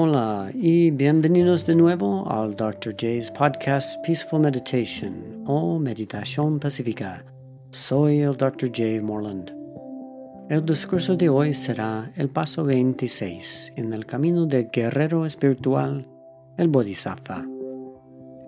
Hola y bienvenidos de nuevo al Dr. J's podcast Peaceful Meditation o Meditación Pacífica. Soy el Dr. J. Morland. El discurso de hoy será el paso 26 en el camino del guerrero espiritual, el Bodhisattva.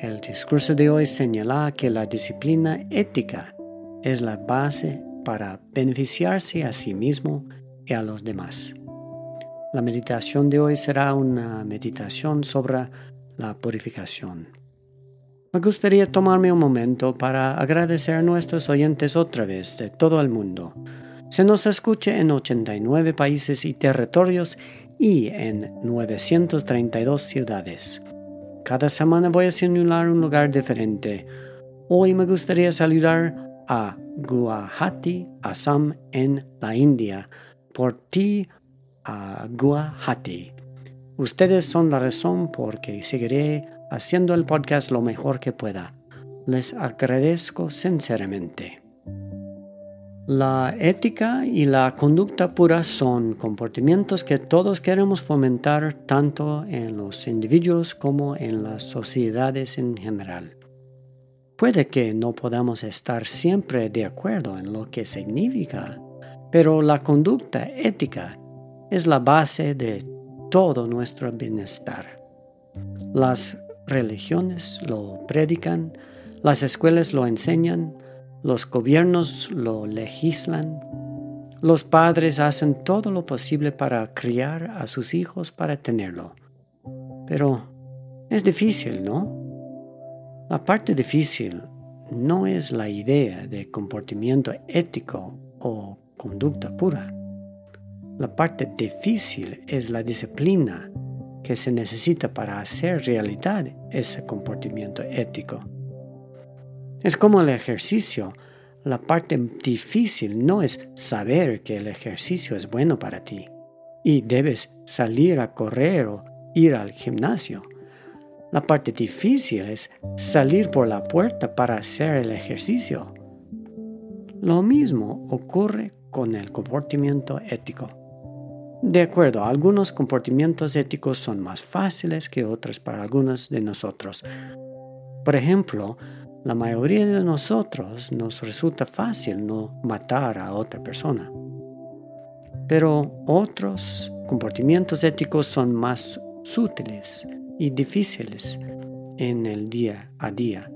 El discurso de hoy señala que la disciplina ética es la base para beneficiarse a sí mismo y a los demás. La meditación de hoy será una meditación sobre la purificación. Me gustaría tomarme un momento para agradecer a nuestros oyentes otra vez de todo el mundo. Se nos escucha en 89 países y territorios y en 932 ciudades. Cada semana voy a señalar un lugar diferente. Hoy me gustaría saludar a Guwahati, Assam, en la India. Por ti, a Guwahati. Ustedes son la razón por que seguiré haciendo el podcast lo mejor que pueda. Les agradezco sinceramente. La ética y la conducta pura son comportamientos que todos queremos fomentar tanto en los individuos como en las sociedades en general. Puede que no podamos estar siempre de acuerdo en lo que significa, pero la conducta ética es la base de todo nuestro bienestar. Las religiones lo predican, las escuelas lo enseñan, los gobiernos lo legislan, los padres hacen todo lo posible para criar a sus hijos para tenerlo. Pero es difícil, ¿no? La parte difícil no es la idea de comportamiento ético o conducta pura. La parte difícil es la disciplina que se necesita para hacer realidad ese comportamiento ético. Es como el ejercicio. La parte difícil no es saber que el ejercicio es bueno para ti y debes salir a correr o ir al gimnasio. La parte difícil es salir por la puerta para hacer el ejercicio. Lo mismo ocurre con el comportamiento ético. De acuerdo, algunos comportamientos éticos son más fáciles que otros para algunos de nosotros. Por ejemplo, la mayoría de nosotros nos resulta fácil no matar a otra persona. Pero otros comportamientos éticos son más sutiles y difíciles en el día a día.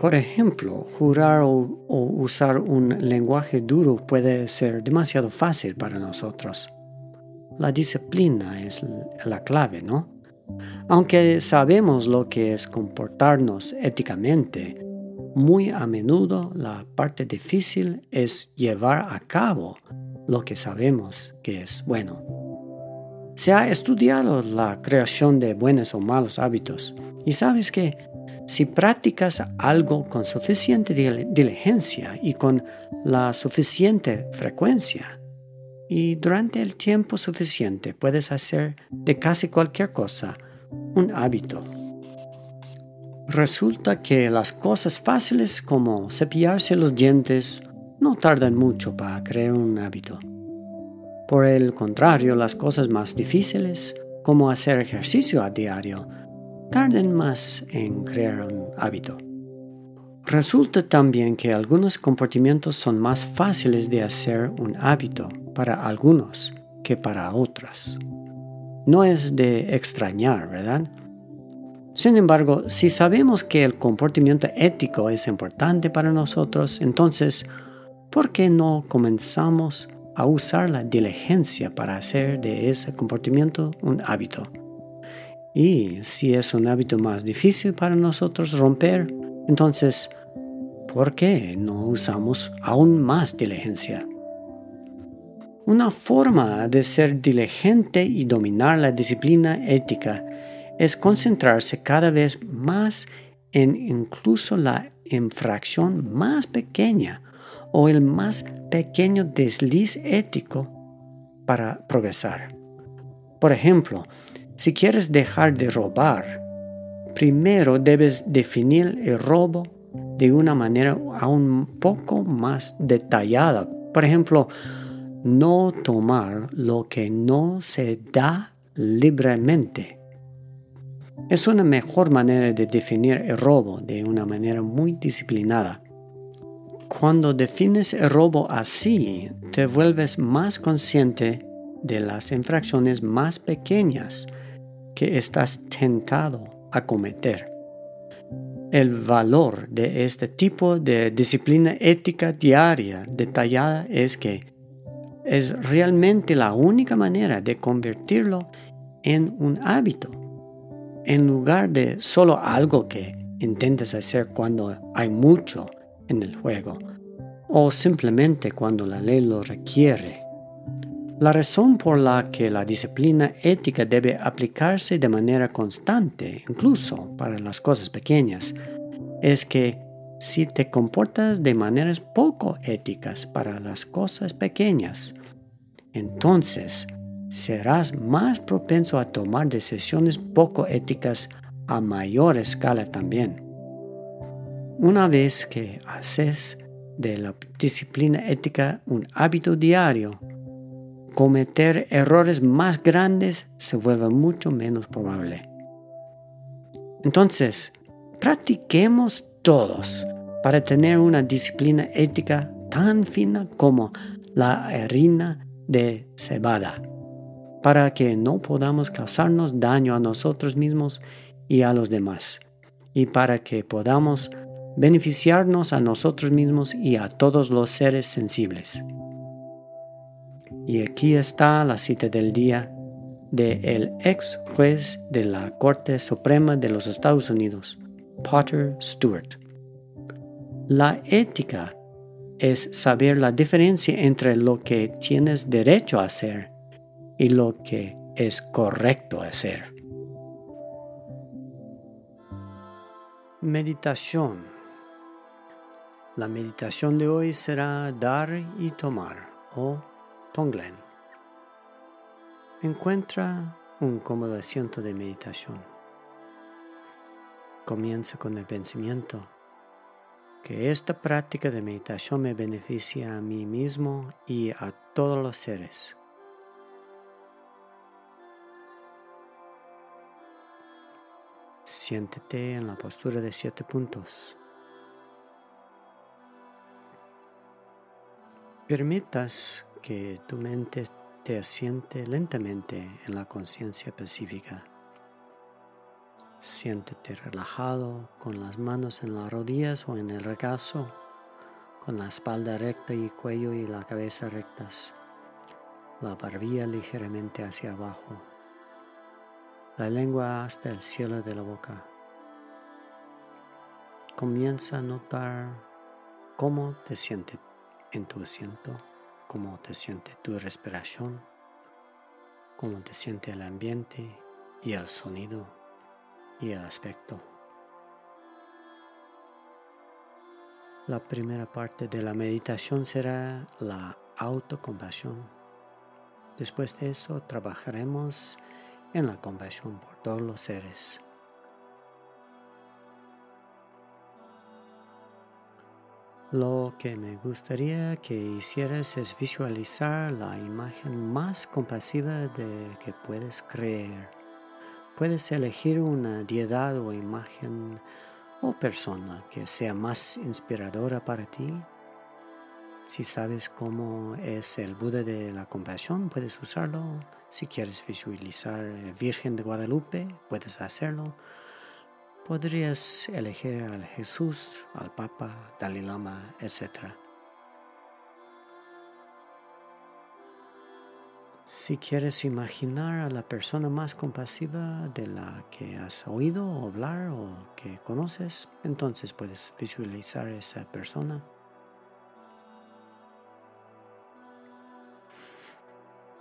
Por ejemplo, jurar o, usar un lenguaje duro puede ser demasiado fácil para nosotros. La disciplina es la clave, ¿no? Aunque sabemos lo que es comportarnos éticamente, muy a menudo la parte difícil es llevar a cabo lo que sabemos que es bueno. Se ha estudiado la creación de buenos o malos hábitos y sabes que si practicas algo con suficiente diligencia y con la suficiente frecuencia, y durante el tiempo suficiente puedes hacer de casi cualquier cosa un hábito. Resulta que las cosas fáciles como cepillarse los dientes no tardan mucho para crear un hábito. Por el contrario, las cosas más difíciles, como hacer ejercicio a diario, tarden más en crear un hábito. Resulta también que algunos comportamientos son más fáciles de hacer un hábito para algunos que para otros. No es de extrañar, ¿verdad? Sin embargo, si sabemos que el comportamiento ético es importante para nosotros, entonces, ¿por qué no comenzamos a usar la diligencia para hacer de ese comportamiento un hábito? Y si es un hábito más difícil para nosotros romper, entonces, ¿por qué no usamos aún más diligencia? Una forma de ser diligente y dominar la disciplina ética es concentrarse cada vez más en incluso la infracción más pequeña o el más pequeño desliz ético para progresar. Por ejemplo, si quieres dejar de robar, primero debes definir el robo de una manera aún poco más detallada. Por ejemplo, no tomar lo que no se da libremente. Es una mejor manera de definir el robo de una manera muy disciplinada. Cuando defines el robo así, te vuelves más consciente de las infracciones más pequeñas que estás tentado a cometer. El valor de este tipo de disciplina ética diaria detallada es que es realmente la única manera de convertirlo en un hábito, en lugar de solo algo que intentes hacer cuando hay mucho en el juego o simplemente cuando la ley lo requiere. La razón por la que la disciplina ética debe aplicarse de manera constante, incluso para las cosas pequeñas, es que si te comportas de maneras poco éticas para las cosas pequeñas, entonces serás más propenso a tomar decisiones poco éticas a mayor escala también. Una vez que haces de la disciplina ética un hábito diario, cometer errores más grandes se vuelve mucho menos probable. Entonces, practiquemos todos para tener una disciplina ética tan fina como la harina de cebada, para que no podamos causarnos daño a nosotros mismos y a los demás, y para que podamos beneficiarnos a nosotros mismos y a todos los seres sensibles. Y aquí está la cita del día de el ex juez de la Corte Suprema de los Estados Unidos, Potter Stewart. La ética es saber la diferencia entre lo que tienes derecho a hacer y lo que es correcto hacer. Meditación. La meditación de hoy será dar y tomar o Tonglen. Encuentra un cómodo asiento de meditación. Comienza con el pensamiento que esta práctica de meditación me beneficia a mí mismo y a todos los seres. Siéntete en la postura de siete puntos. Permitas que tu mente te asiente lentamente en la conciencia pacífica. Siéntete relajado con las manos en las rodillas o en el regazo, con la espalda recta y cuello y la cabeza rectas, la barbilla ligeramente hacia abajo, la lengua hasta el cielo de la boca. Comienza a notar cómo te sientes en tu asiento cómo te siente tu respiración, cómo te siente el ambiente y el sonido y el aspecto. La primera parte de la meditación será la autocompasión. Después de eso trabajaremos en la compasión por todos los seres. Lo que me gustaría que hicieras es visualizar la imagen más compasiva de que puedes creer. Puedes elegir una deidad o imagen o persona que sea más inspiradora para ti. Si sabes cómo es el Buda de la compasión, puedes usarlo. Si quieres visualizar Virgen de Guadalupe, puedes hacerlo. Podrías elegir al Jesús, al Papa, Dalai Lama, etc. Si quieres imaginar a la persona más compasiva de la que has oído hablar o que conoces, entonces puedes visualizar esa persona.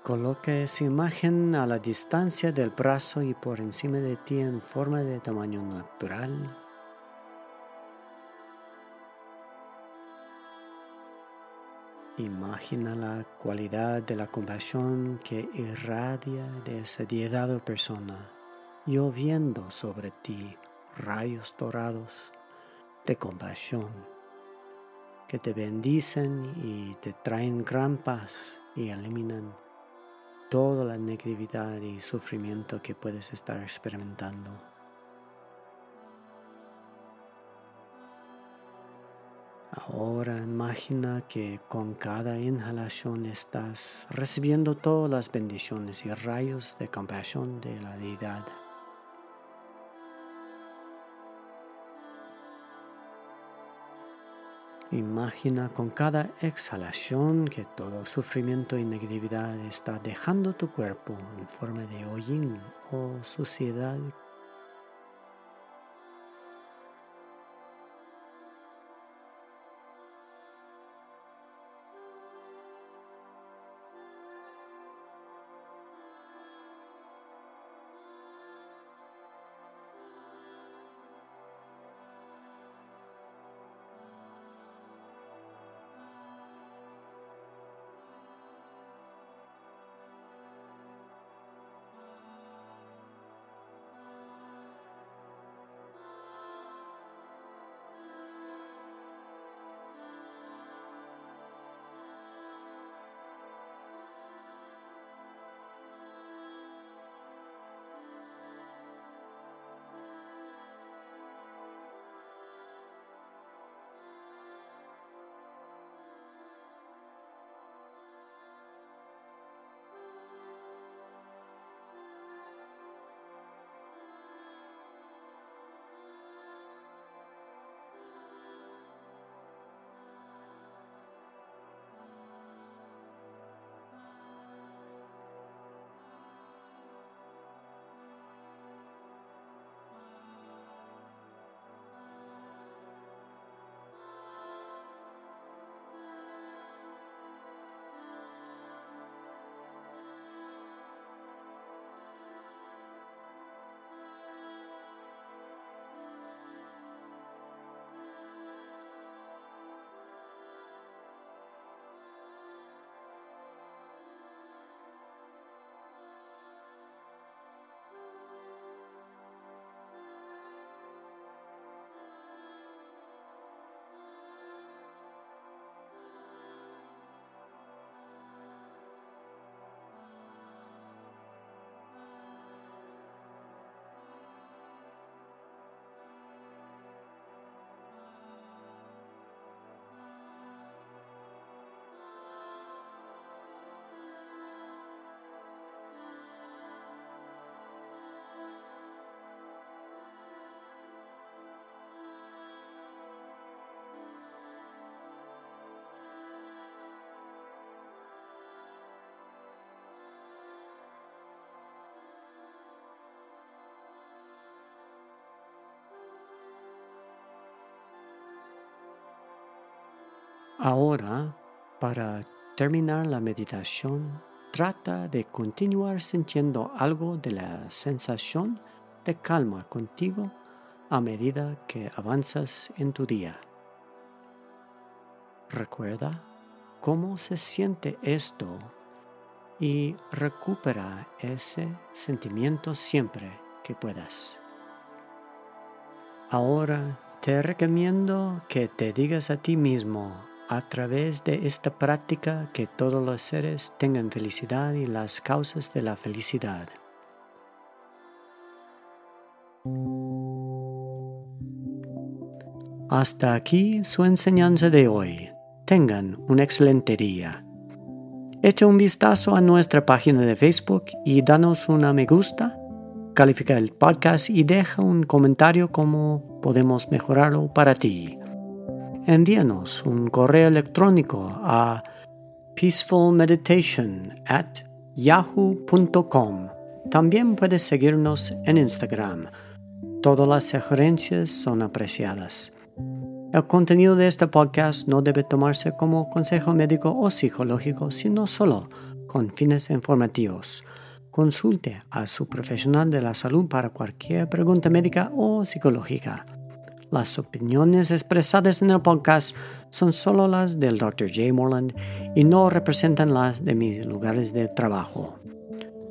Coloque esa imagen a la distancia del brazo y por encima de ti en forma de tamaño natural. Imagina la cualidad de la compasión que irradia de esa deidad o persona, lloviendo sobre ti rayos dorados de compasión que te bendicen y te traen gran paz y eliminan toda la negatividad y sufrimiento que puedes estar experimentando. Ahora imagina que con cada inhalación estás recibiendo todas las bendiciones y rayos de compasión de la deidad. Imagina con cada exhalación que todo sufrimiento y negatividad está dejando tu cuerpo en forma de hollín o suciedad Ahora, para terminar la meditación, trata de continuar sintiendo algo de la sensación de calma contigo a medida que avanzas en tu día. Recuerda cómo se siente esto y recupera ese sentimiento siempre que puedas. Ahora te recomiendo que te digas a ti mismo a través de esta práctica que todos los seres tengan felicidad y las causas de la felicidad. Hasta aquí su enseñanza de hoy. Tengan un excelente día. Echa un vistazo a nuestra página de Facebook y danos una me gusta, califica el podcast y deja un comentario cómo podemos mejorarlo para ti envíanos un correo electrónico a peacefulmeditation at yahoo.com. También puedes seguirnos en Instagram. Todas las sugerencias son apreciadas. El contenido de este podcast no debe tomarse como consejo médico o psicológico, sino solo con fines informativos. Consulte a su profesional de la salud para cualquier pregunta médica o psicológica. Las opiniones expresadas en el podcast son solo las del Dr. J. Morland y no representan las de mis lugares de trabajo.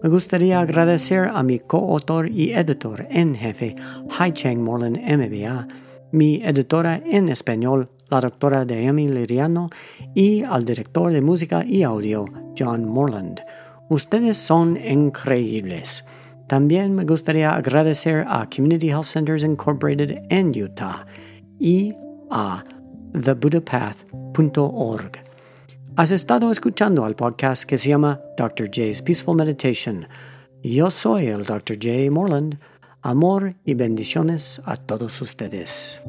Me gustaría agradecer a mi coautor y editor en jefe, Hai Cheng Morland MBA, mi editora en español, la doctora Amy Liriano, y al director de música y audio, John Morland. Ustedes son increíbles. También me gustaría agradecer a Community Health Centers Incorporated en Utah y a thebuddhapath.org. Has estado escuchando al podcast que se llama Dr. J's Peaceful Meditation. Yo soy el Dr. J. Morland. Amor y bendiciones a todos ustedes.